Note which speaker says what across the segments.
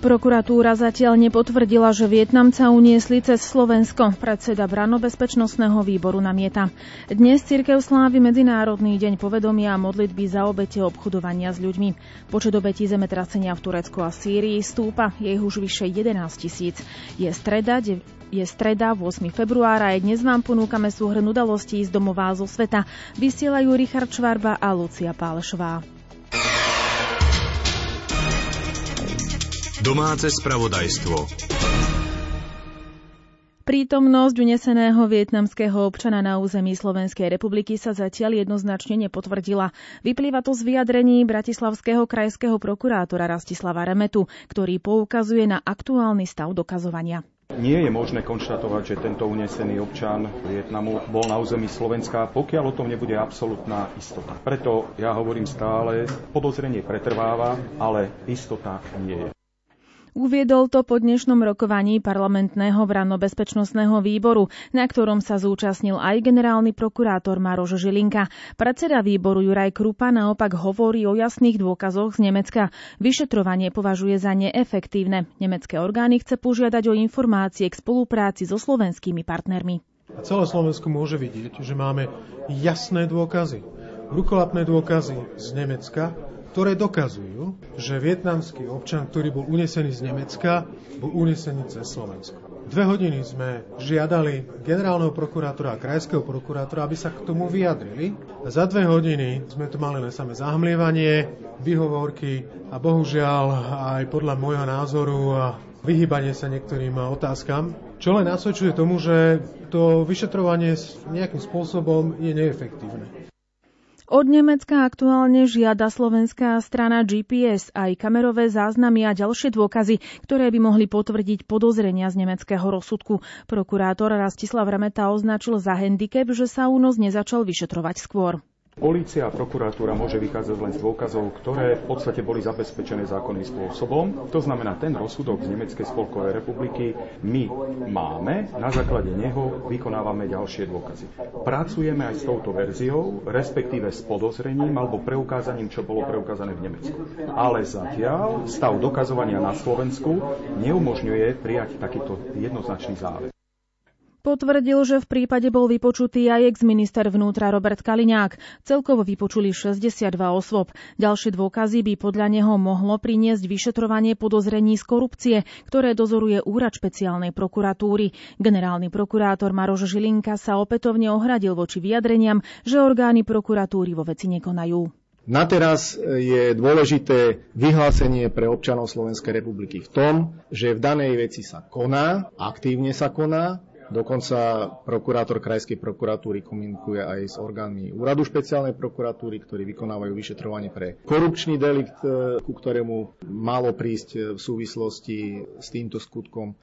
Speaker 1: Prokuratúra zatiaľ nepotvrdila, že Vietnamca uniesli cez Slovensko. Predseda Brano-bezpečnostného výboru namieta. Dnes cirkev slávi Medzinárodný deň povedomia a modlitby za obete obchodovania s ľuďmi. Počet obetí zemetrasenia v Turecku a Sýrii stúpa, je ich už vyše 11 tisíc. Je streda, je streda 8. februára a dnes vám ponúkame súhrn udalostí z domová zo sveta. Vysielajú Richard Čvarba a Lucia Pálešová.
Speaker 2: Domáce spravodajstvo.
Speaker 1: Prítomnosť uneseného vietnamského občana na území Slovenskej republiky sa zatiaľ jednoznačne nepotvrdila. Vyplýva to z vyjadrení bratislavského krajského prokurátora Rastislava Remetu, ktorý poukazuje na aktuálny stav dokazovania.
Speaker 3: Nie je možné konštatovať, že tento unesený občan Vietnamu bol na území Slovenska, pokiaľ o tom nebude absolútna istota. Preto ja hovorím stále, podozrenie pretrváva, ale istota nie je.
Speaker 1: Uviedol to po dnešnom rokovaní parlamentného branno-bezpečnostného výboru, na ktorom sa zúčastnil aj generálny prokurátor Maroš Žilinka. Predseda výboru Juraj Krupa naopak hovorí o jasných dôkazoch z Nemecka. Vyšetrovanie považuje za neefektívne. Nemecké orgány chce požiadať o informácie k spolupráci so slovenskými partnermi.
Speaker 4: A celé Slovensko môže vidieť, že máme jasné dôkazy, rukolapné dôkazy z Nemecka, ktoré dokazujú, že vietnamský občan, ktorý bol unesený z Nemecka, bol unesený cez Slovensko. Dve hodiny sme žiadali generálneho prokurátora a krajského prokurátora, aby sa k tomu vyjadrili. Za dve hodiny sme tu mali len samé zahmlievanie, vyhovorky a bohužiaľ aj podľa môjho názoru vyhýbanie sa niektorým otázkam, čo len nasvedčuje tomu, že to vyšetrovanie nejakým spôsobom je neefektívne.
Speaker 1: Od Nemecka aktuálne žiada slovenská strana GPS aj kamerové záznamy a ďalšie dôkazy, ktoré by mohli potvrdiť podozrenia z nemeckého rozsudku. Prokurátor Rastislav Remeta označil za handicap, že sa únos nezačal vyšetrovať skôr.
Speaker 3: Polícia a prokuratúra môže vychádzať len z dôkazov, ktoré v podstate boli zabezpečené zákonným spôsobom. To znamená, ten rozsudok z Nemeckej spolkovej republiky my máme, na základe neho vykonávame ďalšie dôkazy. Pracujeme aj s touto verziou, respektíve s podozrením alebo preukázaním, čo bolo preukázané v Nemecku. Ale zatiaľ stav dokazovania na Slovensku neumožňuje prijať takýto jednoznačný záver.
Speaker 1: Potvrdil, že v prípade bol vypočutý aj ex-minister vnútra Robert Kaliňák. Celkovo vypočuli 62 osôb. Ďalšie dôkazy by podľa neho mohlo priniesť vyšetrovanie podozrení z korupcie, ktoré dozoruje úrad špeciálnej prokuratúry. Generálny prokurátor Maroš Žilinka sa opätovne ohradil voči vyjadreniam, že orgány prokuratúry vo veci nekonajú.
Speaker 5: Na teraz je dôležité vyhlásenie pre občanov Slovenskej republiky v tom, že v danej veci sa koná, aktívne sa koná, Dokonca prokurátor Krajskej prokuratúry komunikuje aj s orgánmi úradu špeciálnej prokuratúry, ktorí vykonávajú vyšetrovanie pre korupčný delikt, e, ku ktorému malo prísť v súvislosti s týmto skutkom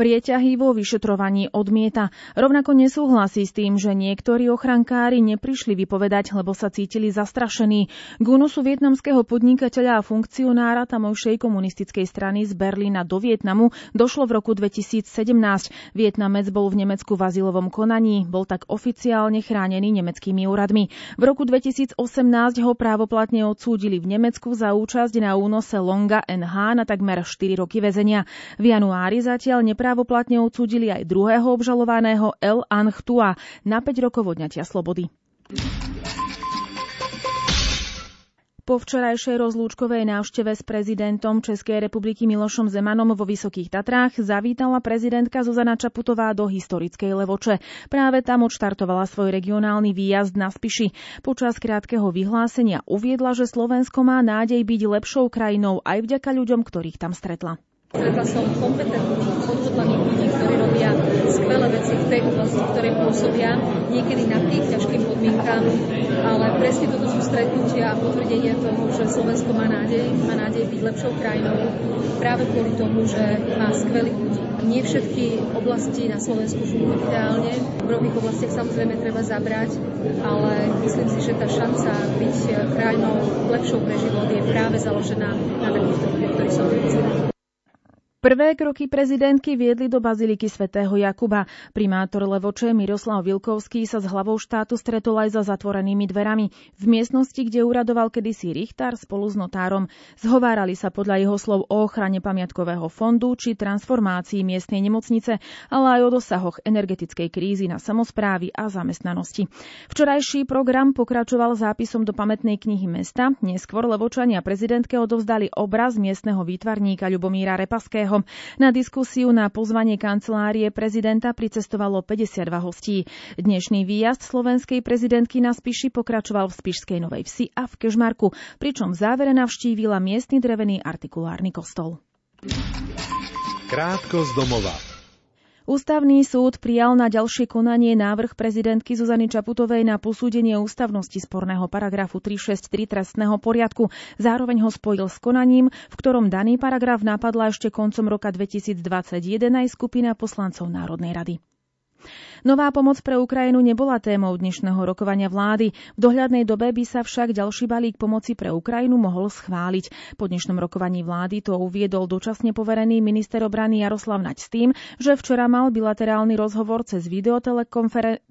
Speaker 1: prieťahy vo vyšetrovaní odmieta. Rovnako nesúhlasí s tým, že niektorí ochrankári neprišli vypovedať, lebo sa cítili zastrašení. K únosu vietnamského podnikateľa a funkcionára tamojšej komunistickej strany z Berlína do Vietnamu došlo v roku 2017. Vietnamec bol v Nemecku v azylovom konaní, bol tak oficiálne chránený nemeckými úradmi. V roku 2018 ho právoplatne odsúdili v Nemecku za účasť na únose Longa NH na takmer 4 roky väzenia. V januári zatiaľ neprá právoplatne odsúdili aj druhého obžalovaného El Anchtua na 5 rokov odňatia slobody. Po včerajšej rozlúčkovej návšteve s prezidentom Českej republiky Milošom Zemanom vo Vysokých Tatrách zavítala prezidentka Zuzana Čaputová do historickej Levoče. Práve tam odštartovala svoj regionálny výjazd na Spiši. Počas krátkeho vyhlásenia uviedla, že Slovensko má nádej byť lepšou krajinou aj vďaka ľuďom, ktorých tam stretla.
Speaker 6: Stretla som kompetentných, odhodlaných ľudí, ktorí robia skvelé veci v tej oblasti, v ktorej pôsobia, niekedy napriek ťažkým podmienkám, ale presne toto sú stretnutia a potvrdenie toho, že Slovensko má nádej, má nádej byť lepšou krajinou práve kvôli tomu, že má skvelých ľudí. Nie všetky oblasti na Slovensku fungujú ideálne, v mnohých oblastiach samozrejme treba zabrať, ale myslím si, že tá šanca byť krajinou lepšou pre život je práve založená na takýchto ľuďoch, ktorí sú
Speaker 1: Prvé kroky prezidentky viedli do baziliky svätého Jakuba. Primátor Levoče Miroslav Vilkovský sa s hlavou štátu stretol aj za zatvorenými dverami. V miestnosti, kde uradoval kedysi Richtár spolu s notárom. Zhovárali sa podľa jeho slov o ochrane pamiatkového fondu či transformácii miestnej nemocnice, ale aj o dosahoch energetickej krízy na samozprávy a zamestnanosti. Včorajší program pokračoval zápisom do pamätnej knihy mesta. Neskôr Levočania prezidentke odovzdali obraz miestneho výtvarníka Ľubomíra Repaského na diskusiu na pozvanie kancelárie prezidenta pricestovalo 52 hostí. Dnešný výjazd slovenskej prezidentky na Spiši pokračoval v Spišskej Novej Vsi a v Kežmarku, pričom v závere navštívila miestny drevený artikulárny kostol.
Speaker 7: Krátko z domova.
Speaker 1: Ústavný súd prijal na ďalšie konanie návrh prezidentky Zuzany Čaputovej na posúdenie ústavnosti sporného paragrafu 363 trestného poriadku. Zároveň ho spojil s konaním, v ktorom daný paragraf napadla ešte koncom roka 2021 aj skupina poslancov Národnej rady. Nová pomoc pre Ukrajinu nebola témou dnešného rokovania vlády. V dohľadnej dobe by sa však ďalší balík pomoci pre Ukrajinu mohol schváliť. Po dnešnom rokovaní vlády to uviedol dočasne poverený minister obrany Jaroslav Naď s tým, že včera mal bilaterálny rozhovor cez videotelekonferenciu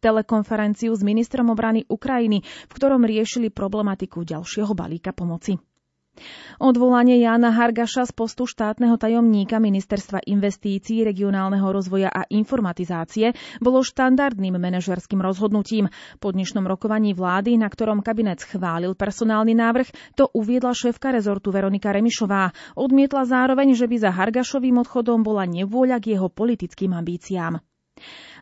Speaker 1: telekonferenciu s ministrom obrany Ukrajiny, v ktorom riešili problematiku ďalšieho balíka pomoci. Odvolanie Jána Hargaša z postu štátneho tajomníka Ministerstva investícií, regionálneho rozvoja a informatizácie bolo štandardným manažerským rozhodnutím. Po dnešnom rokovaní vlády, na ktorom kabinet schválil personálny návrh, to uviedla šéfka rezortu Veronika Remišová. Odmietla zároveň, že by za Hargašovým odchodom bola nevôľa k jeho politickým ambíciám.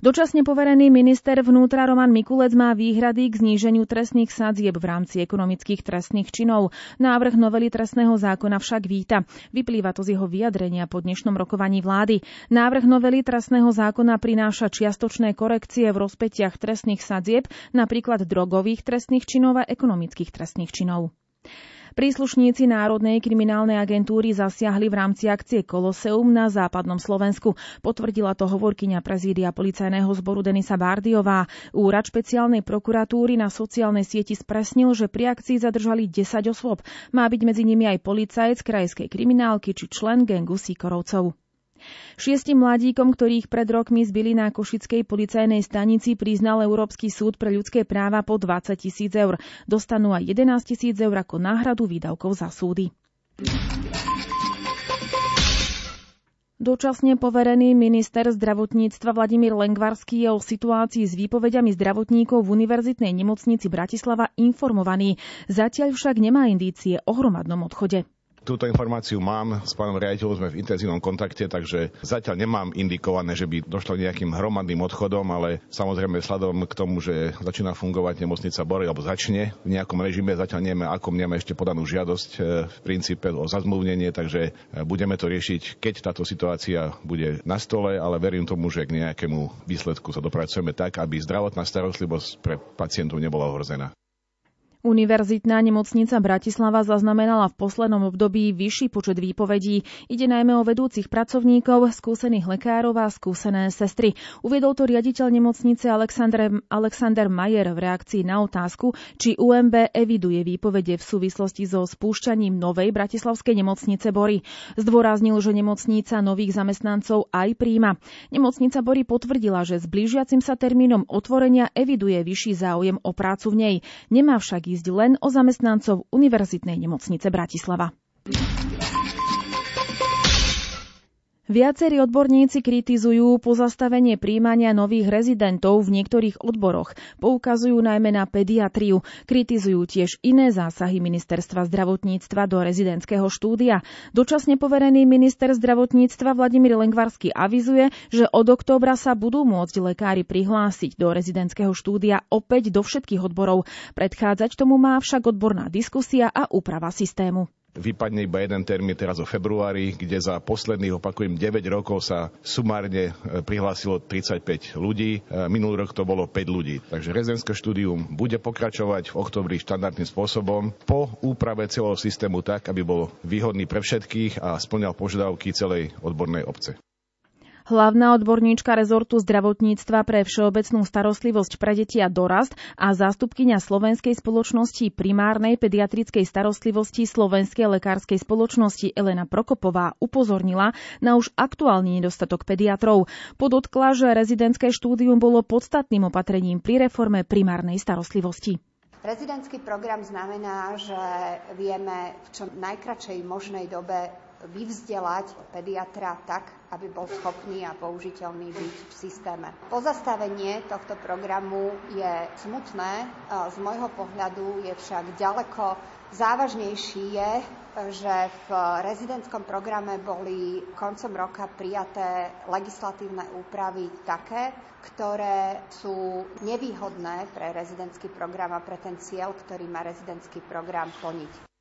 Speaker 1: Dočasne poverený minister vnútra Roman Mikulec má výhrady k zníženiu trestných sadzieb v rámci ekonomických trestných činov. Návrh novely trestného zákona však víta. Vyplýva to z jeho vyjadrenia po dnešnom rokovaní vlády. Návrh novely trestného zákona prináša čiastočné korekcie v rozpetiach trestných sadzieb, napríklad drogových trestných činov a ekonomických trestných činov. Príslušníci Národnej kriminálnej agentúry zasiahli v rámci akcie Koloseum na západnom Slovensku. Potvrdila to hovorkyňa prezídia policajného zboru Denisa Bardiová. Úrad špeciálnej prokuratúry na sociálnej sieti spresnil, že pri akcii zadržali 10 osôb. Má byť medzi nimi aj policajec krajskej kriminálky či člen gengu Sikorovcov. Šiestim mladíkom, ktorých pred rokmi zbili na Košickej policajnej stanici, priznal Európsky súd pre ľudské práva po 20 tisíc eur. Dostanú aj 11 tisíc eur ako náhradu výdavkov za súdy. Dočasne poverený minister zdravotníctva Vladimír Lengvarský je o situácii s výpovediami zdravotníkov v univerzitnej nemocnici Bratislava informovaný. Zatiaľ však nemá indície o hromadnom odchode.
Speaker 8: Túto informáciu mám, s pánom riaditeľom sme v intenzívnom kontakte, takže zatiaľ nemám indikované, že by došlo nejakým hromadným odchodom, ale samozrejme sladom k tomu, že začína fungovať nemocnica Bory, alebo začne v nejakom režime, zatiaľ nevieme, ako nemáme ešte podanú žiadosť e, v princípe o zazmluvnenie, takže e, budeme to riešiť, keď táto situácia bude na stole, ale verím tomu, že k nejakému výsledku sa dopracujeme tak, aby zdravotná starostlivosť pre pacientov nebola ohrozená.
Speaker 1: Univerzitná nemocnica Bratislava zaznamenala v poslednom období vyšší počet výpovedí. Ide najmä o vedúcich pracovníkov, skúsených lekárov a skúsené sestry. Uviedol to riaditeľ nemocnice Alexander, Alexander Majer v reakcii na otázku, či UMB eviduje výpovede v súvislosti so spúšťaním novej bratislavskej nemocnice Bory. Zdôraznil, že nemocnica nových zamestnancov aj príjma. Nemocnica Bory potvrdila, že s blížiacim sa termínom otvorenia eviduje vyšší záujem o prácu v nej. Nemá však ísť len o zamestnancov Univerzitnej nemocnice Bratislava. Viacerí odborníci kritizujú pozastavenie príjmania nových rezidentov v niektorých odboroch. Poukazujú najmä na pediatriu. Kritizujú tiež iné zásahy ministerstva zdravotníctva do rezidentského štúdia. Dočasne poverený minister zdravotníctva Vladimír Lengvarsky avizuje, že od októbra sa budú môcť lekári prihlásiť do rezidentského štúdia opäť do všetkých odborov. Predchádzať tomu má však odborná diskusia a úprava systému.
Speaker 8: Vypadne iba jeden termín teraz o februári, kde za posledných, opakujem, 9 rokov sa sumárne e, prihlásilo 35 ľudí. E, minulý rok to bolo 5 ľudí. Takže rezidentské štúdium bude pokračovať v oktobri štandardným spôsobom po úprave celého systému tak, aby bol výhodný pre všetkých a splňal požiadavky celej odbornej obce.
Speaker 1: Hlavná odborníčka rezortu zdravotníctva pre všeobecnú starostlivosť pre deti a dorast a zástupkynia Slovenskej spoločnosti primárnej pediatrickej starostlivosti Slovenskej lekárskej spoločnosti Elena Prokopová upozornila na už aktuálny nedostatok pediatrov. Podotkla, že rezidentské štúdium bolo podstatným opatrením pri reforme primárnej starostlivosti.
Speaker 7: Rezidentský program znamená, že vieme v čo najkračej možnej dobe vyvzdelať pediatra tak, aby bol schopný a použiteľný byť v systéme. Pozastavenie tohto programu je smutné, z môjho pohľadu je však ďaleko závažnejší je, že v rezidentskom programe boli koncom roka prijaté legislatívne úpravy také, ktoré sú nevýhodné pre rezidentský program a pre ten cieľ, ktorý má rezidentský program plniť.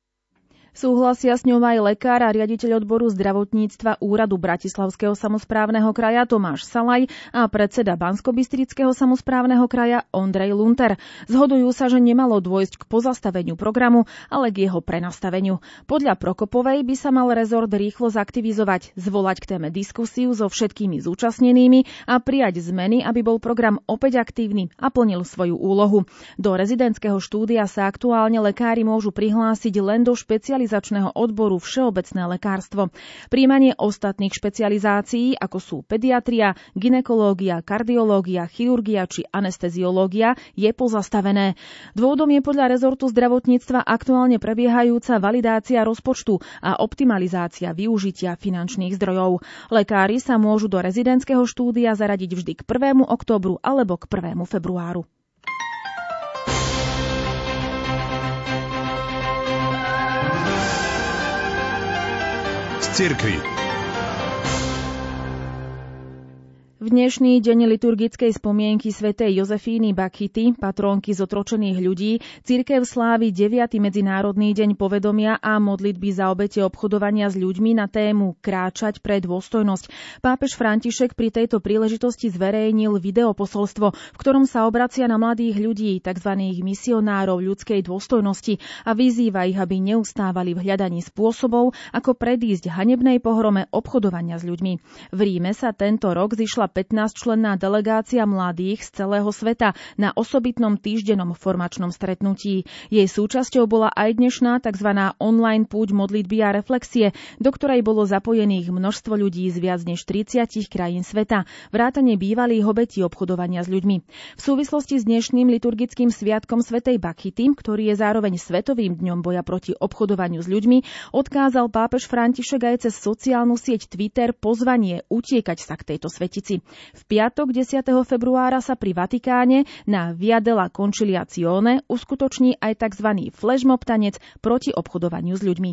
Speaker 1: Súhlasia s ňou aj lekár a riaditeľ odboru zdravotníctva Úradu Bratislavského samozprávneho kraja Tomáš Salaj a predseda Banskobistrického samozprávneho kraja Ondrej Lunter. Zhodujú sa, že nemalo dôjsť k pozastaveniu programu, ale k jeho prenastaveniu. Podľa Prokopovej by sa mal rezort rýchlo zaktivizovať, zvolať k téme diskusiu so všetkými zúčastnenými a prijať zmeny, aby bol program opäť aktívny a plnil svoju úlohu. Do rezidentského štúdia sa aktuálne lekári môžu prihlásiť len do špecializácie špecializačného odboru Všeobecné lekárstvo. Príjmanie ostatných špecializácií, ako sú pediatria, ginekológia, kardiológia, chirurgia či anesteziológia, je pozastavené. Dôvodom je podľa rezortu zdravotníctva aktuálne prebiehajúca validácia rozpočtu a optimalizácia využitia finančných zdrojov. Lekári sa môžu do rezidentského štúdia zaradiť vždy k 1. oktobru alebo k 1. februáru.
Speaker 2: Cirkvi.
Speaker 1: Dnešný deň liturgickej spomienky svätej Jozefíny Bakity, patrónky zotročených ľudí, cirkev slávi 9. Medzinárodný deň povedomia a modlitby za obete obchodovania s ľuďmi na tému Kráčať pre dôstojnosť. Pápež František pri tejto príležitosti zverejnil videoposolstvo, v ktorom sa obracia na mladých ľudí, tzv. misionárov ľudskej dôstojnosti a vyzýva ich, aby neustávali v hľadaní spôsobov, ako predísť hanebnej pohrome obchodovania s ľuďmi. V Ríme sa tento rok zišla 15-členná delegácia mladých z celého sveta na osobitnom týždennom formačnom stretnutí. Jej súčasťou bola aj dnešná tzv. online púť modlitby a reflexie, do ktorej bolo zapojených množstvo ľudí z viac než 30 krajín sveta, vrátane bývalých obetí obchodovania s ľuďmi. V súvislosti s dnešným liturgickým sviatkom Svetej Bakity, ktorý je zároveň Svetovým dňom boja proti obchodovaniu s ľuďmi, odkázal pápež František aj cez sociálnu sieť Twitter pozvanie utiekať sa k tejto svetici. V piatok 10. februára sa pri Vatikáne na Via della Conciliazione uskutoční aj tzv. flashmob tanec proti obchodovaniu s ľuďmi.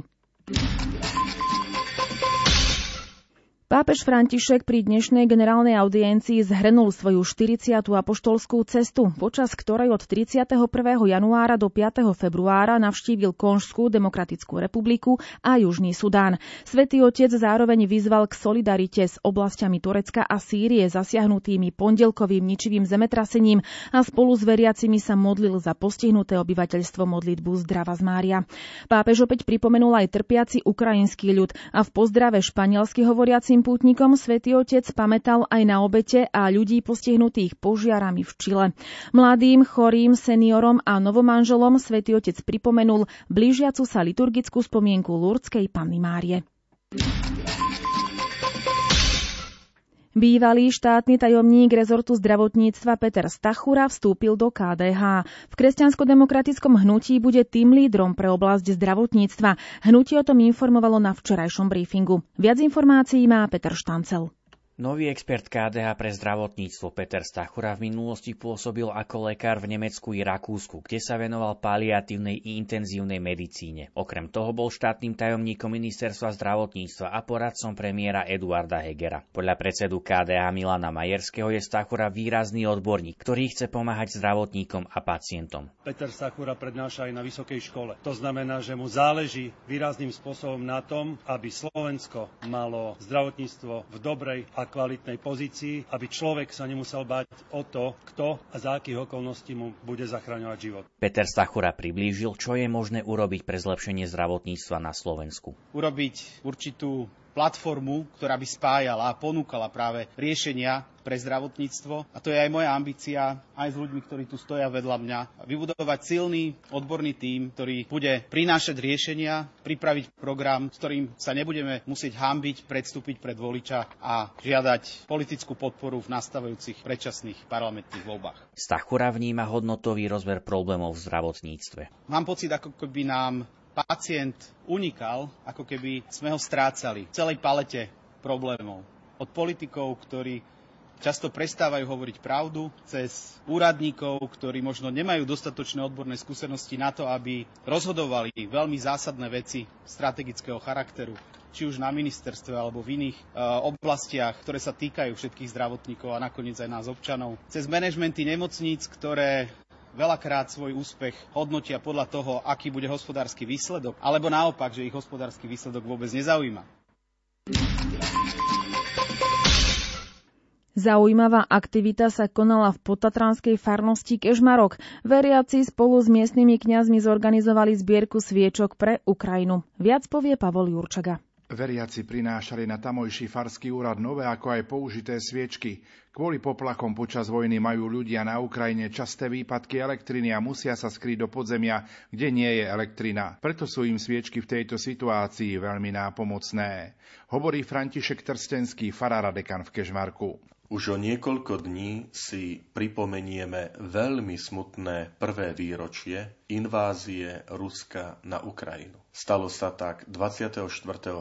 Speaker 1: Pápež František pri dnešnej generálnej audiencii zhrnul svoju 40. apoštolskú cestu, počas ktorej od 31. januára do 5. februára navštívil Konžskú demokratickú republiku a Južný Sudán. Svetý otec zároveň vyzval k solidarite s oblastiami Turecka a Sýrie zasiahnutými pondelkovým ničivým zemetrasením a spolu s veriacimi sa modlil za postihnuté obyvateľstvo modlitbu Zdrava z Mária. Pápež opäť pripomenul aj trpiaci ukrajinský ľud a v pozdrave španielsky hovoriacim Všetkým pútnikom svätý Otec pamätal aj na obete a ľudí postihnutých požiarami v Čile. Mladým, chorým, seniorom a novomanželom svätý Otec pripomenul blížiacu sa liturgickú spomienku Lurdskej Panny Márie. Bývalý štátny tajomník rezortu zdravotníctva Peter Stachura vstúpil do KDH. V kresťansko-demokratickom hnutí bude tým lídrom pre oblasť zdravotníctva. Hnutie o tom informovalo na včerajšom briefingu. Viac informácií má Peter Štancel.
Speaker 9: Nový expert KDH pre zdravotníctvo Peter Stachura v minulosti pôsobil ako lekár v Nemecku i Rakúsku, kde sa venoval paliatívnej i intenzívnej medicíne. Okrem toho bol štátnym tajomníkom ministerstva zdravotníctva a poradcom premiéra Eduarda Hegera. Podľa predsedu KDH Milana Majerského je Stachura výrazný odborník, ktorý chce pomáhať zdravotníkom a pacientom.
Speaker 10: Peter Stachura prednáša aj na vysokej škole. To znamená, že mu záleží výrazným spôsobom na tom, aby Slovensko malo zdravotníctvo v dobrej a kvalitnej pozícii, aby človek sa nemusel bať o to, kto a za akých okolností mu bude zachraňovať život.
Speaker 9: Peter Stachura priblížil, čo je možné urobiť pre zlepšenie zdravotníctva na Slovensku.
Speaker 10: Urobiť určitú
Speaker 11: platformu, ktorá by spájala a ponúkala práve riešenia pre zdravotníctvo. A to je aj moja ambícia, aj s ľuďmi, ktorí tu stoja vedľa mňa, vybudovať silný odborný tím, ktorý bude prinášať riešenia, pripraviť program, s ktorým sa nebudeme musieť hambiť, predstúpiť pred voliča a žiadať politickú podporu v nastavujúcich predčasných parlamentných voľbách.
Speaker 9: Stachura vníma hodnotový rozmer problémov v zdravotníctve.
Speaker 11: Mám pocit, ako keby nám pacient unikal, ako keby sme ho strácali v celej palete problémov. Od politikov, ktorí často prestávajú hovoriť pravdu, cez úradníkov, ktorí možno nemajú dostatočné odborné skúsenosti na to, aby rozhodovali veľmi zásadné veci strategického charakteru, či už na ministerstve alebo v iných e, oblastiach, ktoré sa týkajú všetkých zdravotníkov a nakoniec aj nás občanov. Cez manažmenty nemocníc, ktoré veľakrát svoj úspech hodnotia podľa toho, aký bude hospodársky výsledok, alebo naopak, že ich hospodársky výsledok vôbec nezaujíma.
Speaker 1: Zaujímavá aktivita sa konala v potatranskej farnosti Kežmarok. Veriaci spolu s miestnymi kňazmi zorganizovali zbierku sviečok pre Ukrajinu. Viac povie Pavol Jurčaga.
Speaker 12: Veriaci prinášali na tamojší farský úrad nové ako aj použité sviečky. Kvôli poplachom počas vojny majú ľudia na Ukrajine časté výpadky elektriny a musia sa skryť do podzemia, kde nie je elektrina. Preto sú im sviečky v tejto situácii veľmi nápomocné. Hovorí František Trstenský, farára dekan v Kežmarku.
Speaker 13: Už o niekoľko dní si pripomenieme veľmi smutné prvé výročie invázie Ruska na Ukrajinu. Stalo sa tak 24.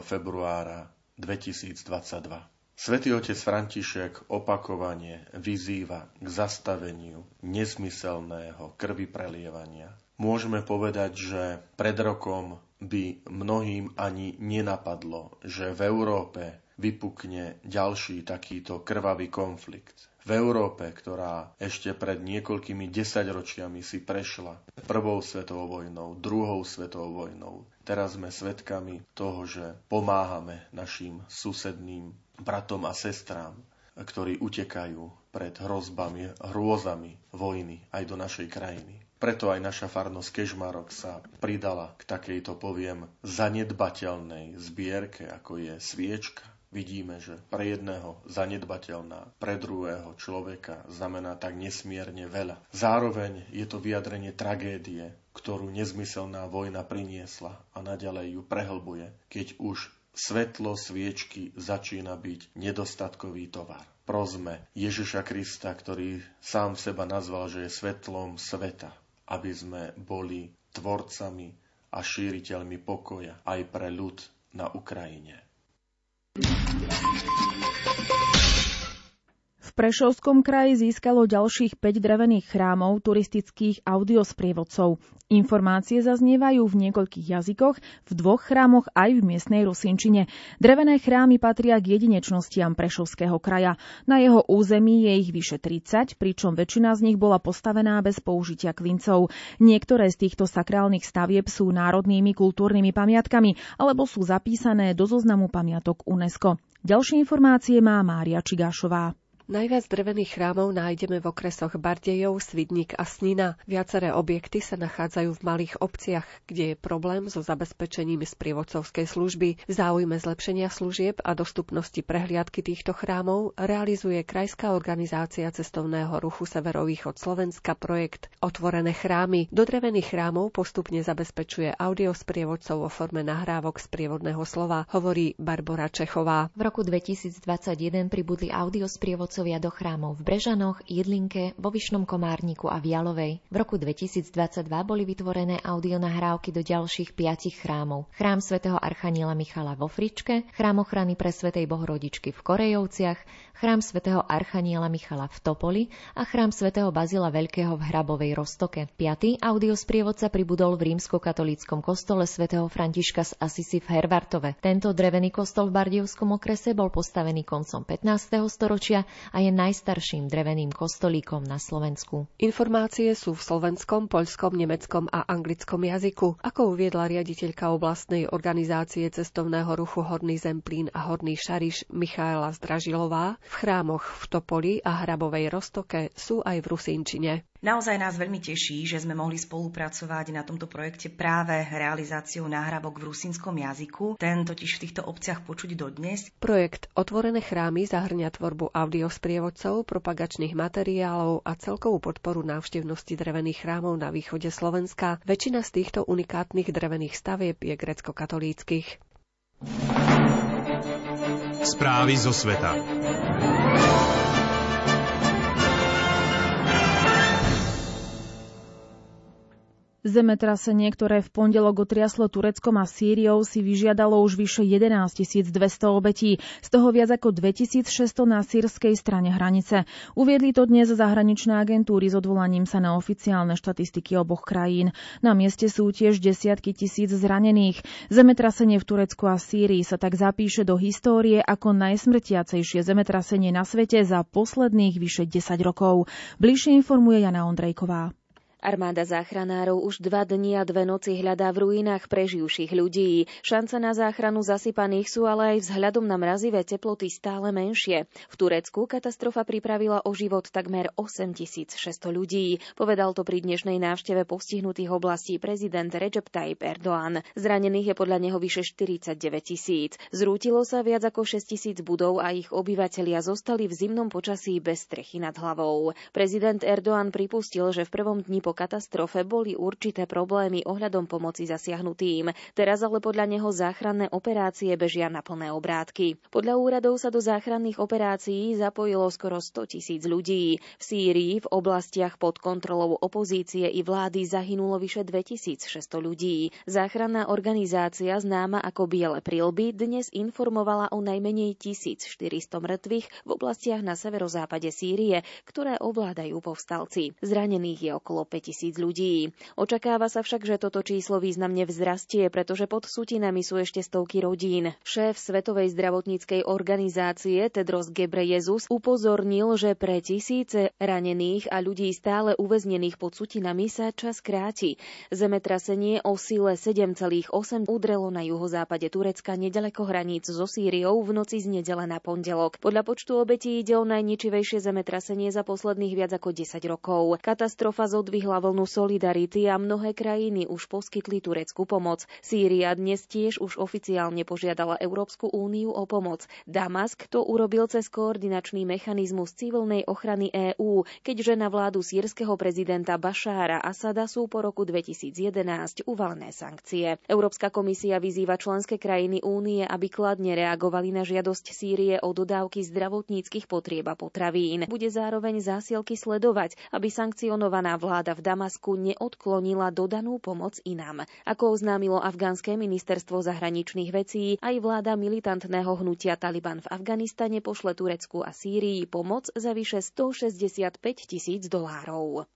Speaker 13: februára 2022. Svetý otec František opakovane vyzýva k zastaveniu nezmyselného krvi prelievania. Môžeme povedať, že pred rokom by mnohým ani nenapadlo, že v Európe vypukne ďalší takýto krvavý konflikt. V Európe, ktorá ešte pred niekoľkými desaťročiami si prešla prvou svetovou vojnou, druhou svetovou vojnou. Teraz sme svedkami toho, že pomáhame našim susedným bratom a sestrám, ktorí utekajú pred hrozbami, hrôzami vojny aj do našej krajiny. Preto aj naša farnosť Kežmarok sa pridala k takejto, poviem, zanedbateľnej zbierke, ako je sviečka, vidíme, že pre jedného zanedbateľná, pre druhého človeka znamená tak nesmierne veľa. Zároveň je to vyjadrenie tragédie, ktorú nezmyselná vojna priniesla a naďalej ju prehlbuje, keď už svetlo sviečky začína byť nedostatkový tovar. Prosme Ježiša Krista, ktorý sám seba nazval, že je svetlom sveta, aby sme boli tvorcami a šíriteľmi pokoja aj pre ľud na Ukrajine. なに?
Speaker 1: V Prešovskom kraji získalo ďalších 5 drevených chrámov turistických audiosprievodcov. Informácie zaznievajú v niekoľkých jazykoch, v dvoch chrámoch aj v miestnej Rusinčine. Drevené chrámy patria k jedinečnostiam Prešovského kraja. Na jeho území je ich vyše 30, pričom väčšina z nich bola postavená bez použitia klincov. Niektoré z týchto sakrálnych stavieb sú národnými kultúrnymi pamiatkami alebo sú zapísané do zoznamu pamiatok UNESCO. Ďalšie informácie má Mária Čigášová.
Speaker 14: Najviac drevených chrámov nájdeme v okresoch Bardejov, Svidník a Snina. Viaceré objekty sa nachádzajú v malých obciach, kde je problém so zabezpečením sprievodcovskej služby. V záujme zlepšenia služieb a dostupnosti prehliadky týchto chrámov realizuje Krajská organizácia cestovného ruchu Severovýchod Slovenska projekt Otvorené chrámy. Do drevených chrámov postupne zabezpečuje audiosprievodcov vo forme nahrávok z prievodného slova, hovorí Barbara Čechová.
Speaker 15: V roku 2021 pribudli audiosprievodcov vodcovia do chrámov v Brežanoch, Jedlinke, vo Vyšnom Komárniku a v Jalovej. V roku 2022 boli vytvorené audionahrávky do ďalších piatich chrámov. Chrám svätého Archaniela Michala vo Fričke, chrám ochrany pre svätej Bohorodičky v Korejovciach, chrám svätého Archaniela Michala v Topoli a chrám svätého Bazila Veľkého v Hrabovej Roztoke. Piatý audiosprievodca pribudol v rímsko-katolíckom kostole svätého Františka z Asisi v Hervartove. Tento drevený kostol v Bardievskom okrese bol postavený koncom 15. storočia a je najstarším dreveným kostolíkom na Slovensku.
Speaker 14: Informácie sú v slovenskom, poľskom, nemeckom a anglickom jazyku. Ako uviedla riaditeľka oblastnej organizácie cestovného ruchu Horný Zemplín a Horný Šariš Michaela Zdražilová, v chrámoch v Topoli a Hrabovej Roztoke sú aj v Rusínčine.
Speaker 16: Naozaj nás veľmi teší, že sme mohli spolupracovať na tomto projekte práve realizáciou náhrávok v rusínskom jazyku. Ten totiž v týchto obciach počuť dodnes.
Speaker 14: Projekt Otvorené chrámy zahrňa tvorbu audiosprievodcov, propagačných materiálov a celkovú podporu návštevnosti drevených chrámov na východe Slovenska. Väčšina z týchto unikátnych drevených stavieb je grecko-katolíckých.
Speaker 2: Správy zo sveta.
Speaker 1: Zemetrasenie, ktoré v pondelok otriaslo Tureckom a Sýriou, si vyžiadalo už vyše 11 200 obetí, z toho viac ako 2600 na sírskej strane hranice. Uviedli to dnes zahraničné agentúry s odvolaním sa na oficiálne štatistiky oboch krajín. Na mieste sú tiež desiatky tisíc zranených. Zemetrasenie v Turecku a Sýrii sa tak zapíše do histórie ako najsmrtiacejšie zemetrasenie na svete za posledných vyše 10 rokov. Bližšie informuje Jana Ondrejková.
Speaker 17: Armáda záchranárov už dva dni a dve noci hľadá v ruinách preživších ľudí. Šance na záchranu zasypaných sú ale aj vzhľadom na mrazivé teploty stále menšie. V Turecku katastrofa pripravila o život takmer 8600 ľudí. Povedal to pri dnešnej návšteve postihnutých oblastí prezident Recep Tayyip Erdoğan. Zranených je podľa neho vyše 49 tisíc. Zrútilo sa viac ako 6 tisíc budov a ich obyvatelia zostali v zimnom počasí bez strechy nad hlavou. Prezident Erdoğan pripustil, že v prvom dni po po katastrofe boli určité problémy ohľadom pomoci zasiahnutým. Teraz ale podľa neho záchranné operácie bežia na plné obrátky. Podľa úradov sa do záchranných operácií zapojilo skoro 100 tisíc ľudí. V Sýrii v oblastiach pod kontrolou opozície i vlády zahynulo vyše 2600 ľudí. Záchranná organizácia známa ako Biele prilby dnes informovala o najmenej 1400 mŕtvych v oblastiach na severozápade Sýrie, ktoré ovládajú povstalci. Zranených je okolo 5 tisíc ľudí. Očakáva sa však, že toto číslo významne vzrastie, pretože pod sutinami sú ešte stovky rodín. Šéf Svetovej zdravotníckej organizácie Tedros Gebreyesus upozornil, že pre tisíce ranených a ľudí stále uväznených pod sutinami sa čas kráti. Zemetrasenie o sile 7,8 udrelo na juhozápade Turecka nedaleko hraníc so Sýriou v noci z nedele na pondelok. Podľa počtu obetí ide o najničivejšie zemetrasenie za posledných viac ako 10 rokov. Katastrofa zodvihla vypustila vlnu solidarity a mnohé krajiny už poskytli tureckú pomoc. Sýria dnes tiež už oficiálne požiadala Európsku úniu o pomoc. Damask to urobil cez koordinačný mechanizmus civilnej ochrany EÚ, keďže na vládu sírskeho prezidenta Bašára Asada sú po roku 2011 uvalené sankcie. Európska komisia vyzýva členské krajiny únie, aby kladne reagovali na žiadosť Sýrie o dodávky zdravotníckých potrieb a potravín. Bude zároveň zásielky sledovať, aby sankcionovaná vláda v Damasku neodklonila dodanú pomoc inám. Ako oznámilo afgánske ministerstvo zahraničných vecí, aj vláda militantného hnutia Taliban v Afganistane pošle Turecku a Sýrii pomoc za vyše 165 tisíc dolárov.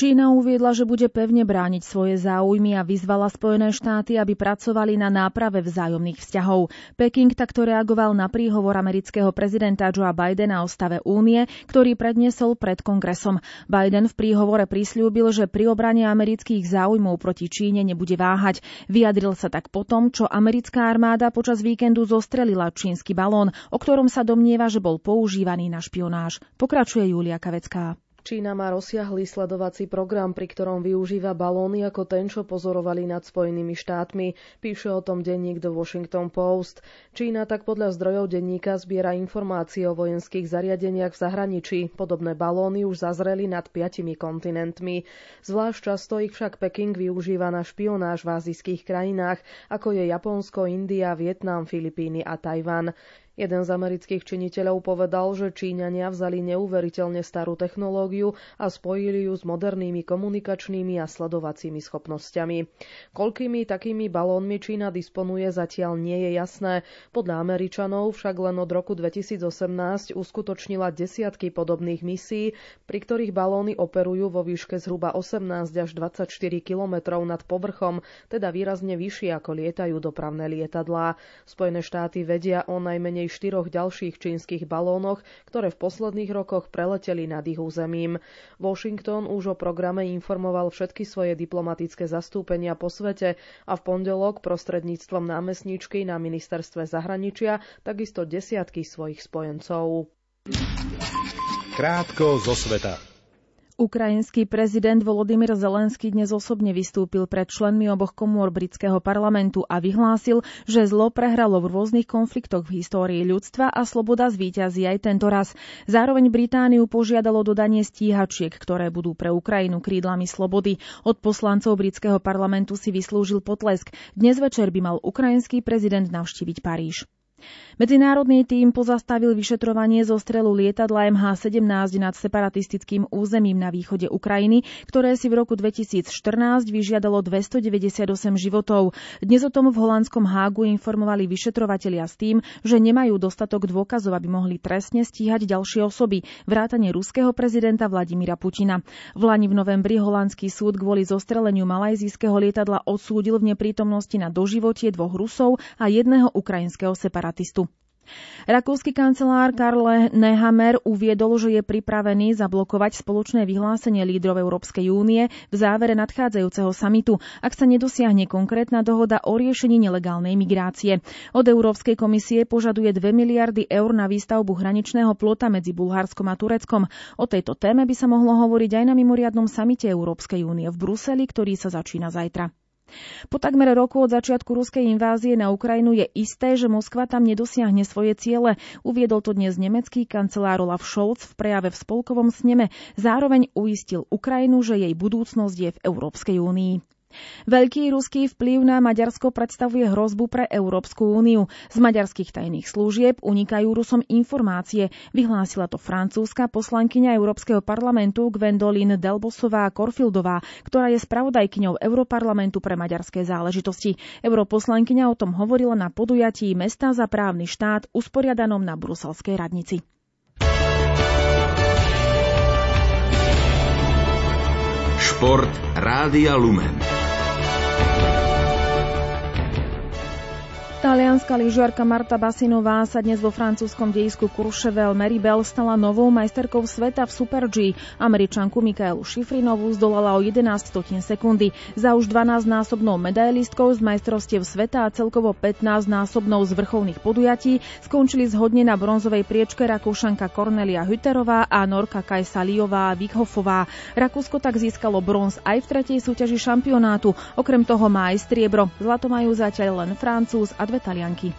Speaker 1: Čína uviedla, že bude pevne brániť svoje záujmy a vyzvala Spojené štáty, aby pracovali na náprave vzájomných vzťahov. Peking takto reagoval na príhovor amerického prezidenta Joea Bidena o stave únie, ktorý predniesol pred kongresom. Biden v príhovore prislúbil, že pri obrane amerických záujmov proti Číne nebude váhať. Vyjadril sa tak potom, čo americká armáda počas víkendu zostrelila čínsky balón, o ktorom sa domnieva, že bol používaný na špionáž. Pokračuje Julia Kavecká.
Speaker 18: Čína má rozsiahlý sledovací program, pri ktorom využíva balóny ako ten, čo pozorovali nad Spojenými štátmi. Píše o tom denník The Washington Post. Čína tak podľa zdrojov denníka zbiera informácie o vojenských zariadeniach v zahraničí. Podobné balóny už zazreli nad piatimi kontinentmi. Zvlášť často ich však Peking využíva na špionáž v azijských krajinách, ako je Japonsko, India, Vietnam, Filipíny a Tajvan. Jeden z amerických činiteľov povedal, že Číňania vzali neuveriteľne starú technológiu a spojili ju s modernými komunikačnými a sledovacími schopnosťami. Koľkými takými balónmi Čína disponuje zatiaľ nie je jasné. Podľa Američanov však len od roku 2018 uskutočnila desiatky podobných misií, pri ktorých balóny operujú vo výške zhruba 18 až 24 kilometrov nad povrchom, teda výrazne vyššie ako lietajú dopravné lietadlá. Spojené štáty vedia o najmenej štyroch ďalších čínskych balónoch, ktoré v posledných rokoch preleteli nad ich územím. Washington už o programe informoval všetky svoje diplomatické zastúpenia po svete a v pondelok prostredníctvom námestníčky na ministerstve zahraničia takisto desiatky svojich spojencov.
Speaker 2: Krátko zo sveta.
Speaker 1: Ukrajinský prezident Volodymyr Zelenský dnes osobne vystúpil pred členmi oboch komôr britského parlamentu a vyhlásil, že zlo prehralo v rôznych konfliktoch v histórii ľudstva a sloboda zvíťazí aj tento raz. Zároveň Britániu požiadalo dodanie stíhačiek, ktoré budú pre Ukrajinu krídlami slobody. Od poslancov britského parlamentu si vyslúžil potlesk. Dnes večer by mal ukrajinský prezident navštíviť Paríž. Medzinárodný tím pozastavil vyšetrovanie zo strelu lietadla MH17 nad separatistickým územím na východe Ukrajiny, ktoré si v roku 2014 vyžiadalo 298 životov. Dnes o tom v holandskom Hágu informovali vyšetrovatelia s tým, že nemajú dostatok dôkazov, aby mohli trestne stíhať ďalšie osoby, vrátane ruského prezidenta Vladimíra Putina. V Lani v novembri holandský súd kvôli zostreleniu malajzijského lietadla odsúdil v neprítomnosti na doživotie dvoch Rusov a jedného ukrajinského separatistu. Rakúsky kancelár Karl Nehammer uviedol, že je pripravený zablokovať spoločné vyhlásenie lídrov Európskej únie v závere nadchádzajúceho samitu, ak sa nedosiahne konkrétna dohoda o riešení nelegálnej migrácie. Od Európskej komisie požaduje 2 miliardy eur na výstavbu hraničného plota medzi Bulharskom a Tureckom. O tejto téme by sa mohlo hovoriť aj na mimoriadnom samite Európskej únie v Bruseli, ktorý sa začína zajtra. Po takmer roku od začiatku ruskej invázie na Ukrajinu je isté, že Moskva tam nedosiahne svoje ciele. Uviedol to dnes nemecký kancelár Olaf Scholz v prejave v spolkovom sneme. Zároveň uistil Ukrajinu, že jej budúcnosť je v Európskej únii. Veľký ruský vplyv na Maďarsko predstavuje hrozbu pre Európsku úniu. Z maďarských tajných služieb unikajú Rusom informácie, vyhlásila to francúzska poslankyňa Európskeho parlamentu Gwendolyn Delbosová Korfildová, ktorá je spravodajkyňou Európarlamentu pre maďarské záležitosti. Europoslankyňa o tom hovorila na podujatí Mesta za právny štát usporiadanom na Bruselskej radnici.
Speaker 2: Šport Rádia Lumen.
Speaker 1: Talianská lyžiarka Marta Basinová sa dnes vo francúzskom dejisku Courchevel Meribel stala novou majsterkou sveta v Super G. Američanku Mikaelu Šifrinovú zdolala o 11 stotín sekundy. Za už 12-násobnou medailistkou z majstrovstiev sveta a celkovo 15-násobnou z vrcholných podujatí skončili zhodne na bronzovej priečke Rakúšanka Cornelia Hüterová a Norka Kajsaliová Vikhofová. Rakúsko tak získalo bronz aj v tretej súťaži šampionátu. Okrem toho má aj striebro. Zlato majú zatiaľ len Francúz a dve Talianky.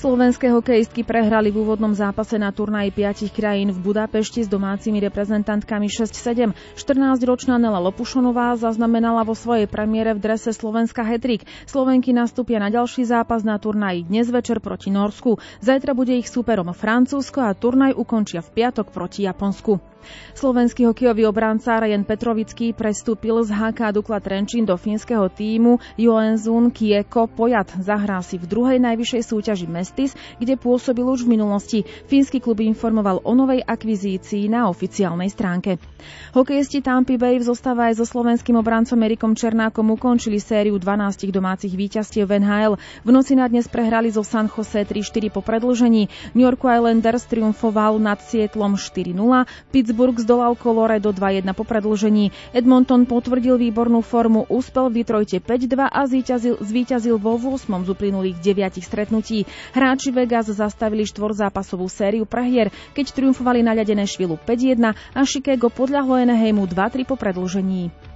Speaker 1: Slovenské hokejistky prehrali v úvodnom zápase na turnaji piatich krajín v Budapešti s domácimi reprezentantkami 6-7. 14-ročná Nela Lopušonová zaznamenala vo svojej premiére v drese Slovenska hetrik. Slovenky nastúpia na ďalší zápas na turnaji dnes večer proti Norsku. Zajtra bude ich súperom Francúzsko a turnaj ukončia v piatok proti Japonsku. Slovenský hokejový obranca Ryan Petrovický prestúpil z HK Dukla Trenčín do fínskeho týmu Joensun Kieko Pojat. Zahrá si v druhej najvyššej súťaži Mestis, kde pôsobil už v minulosti. Fínsky klub informoval o novej akvizícii na oficiálnej stránke. Hokejisti Tampa Bay v zostáva aj so slovenským obrancom Erikom Černákom ukončili sériu 12 domácich víťazstiev v NHL. V noci na dnes prehrali zo San Jose 3-4 po predlžení. New York Islanders triumfoval nad Sietlom 4-0, Pittsburgh zdolal Colorado 2-1 po predlžení. Edmonton potvrdil výbornú formu, úspel v Detroite 5-2 a zvíťazil, zvíťazil vo 8 z uplynulých 9 stretnutí. Hráči Vegas zastavili štvorzápasovú sériu prehier, keď triumfovali na ľadené švilu 5-1 a Chicago podľahlo Eneheimu 2-3 po predlžení.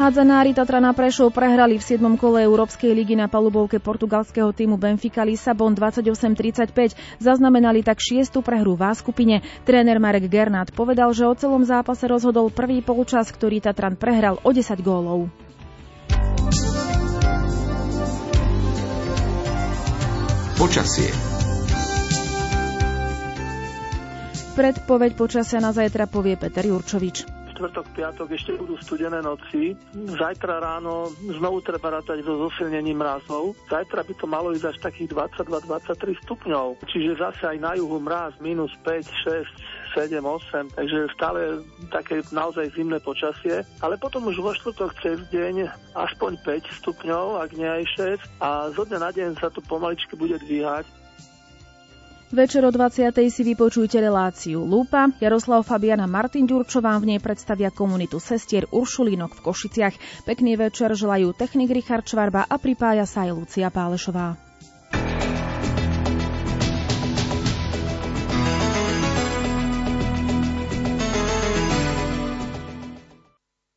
Speaker 1: Hádzanári Tatra na Prešov prehrali v 7. kole Európskej ligy na palubovke portugalského týmu Benfica Lisabon 28-35. Zaznamenali tak šiestu prehru v skupine. Tréner Marek Gernát povedal, že o celom zápase rozhodol prvý polčas, ktorý Tatran prehral o 10 gólov.
Speaker 2: Počasie
Speaker 1: Predpoveď počasia na zajtra povie Peter Jurčovič
Speaker 19: štvrtok, piatok ešte budú studené noci. Zajtra ráno znovu treba rátať so zosilnením mrazov. Zajtra by to malo ísť až takých 22-23 stupňov. Čiže zase aj na juhu mraz minus 5, 6, 7, 8, takže stále také naozaj zimné počasie, ale potom už vo štvrtok cez deň aspoň 5 stupňov, ak nie aj 6 a zo dňa na deň sa to pomaličky bude dvíhať
Speaker 1: Večer o 20. si vypočujte reláciu Lupa. Jaroslav Fabiana Martin Ďurčová v nej predstavia komunitu sestier Uršulinok v Košiciach. Pekný večer želajú technik Richard Čvarba a pripája sa aj Lucia Pálešová.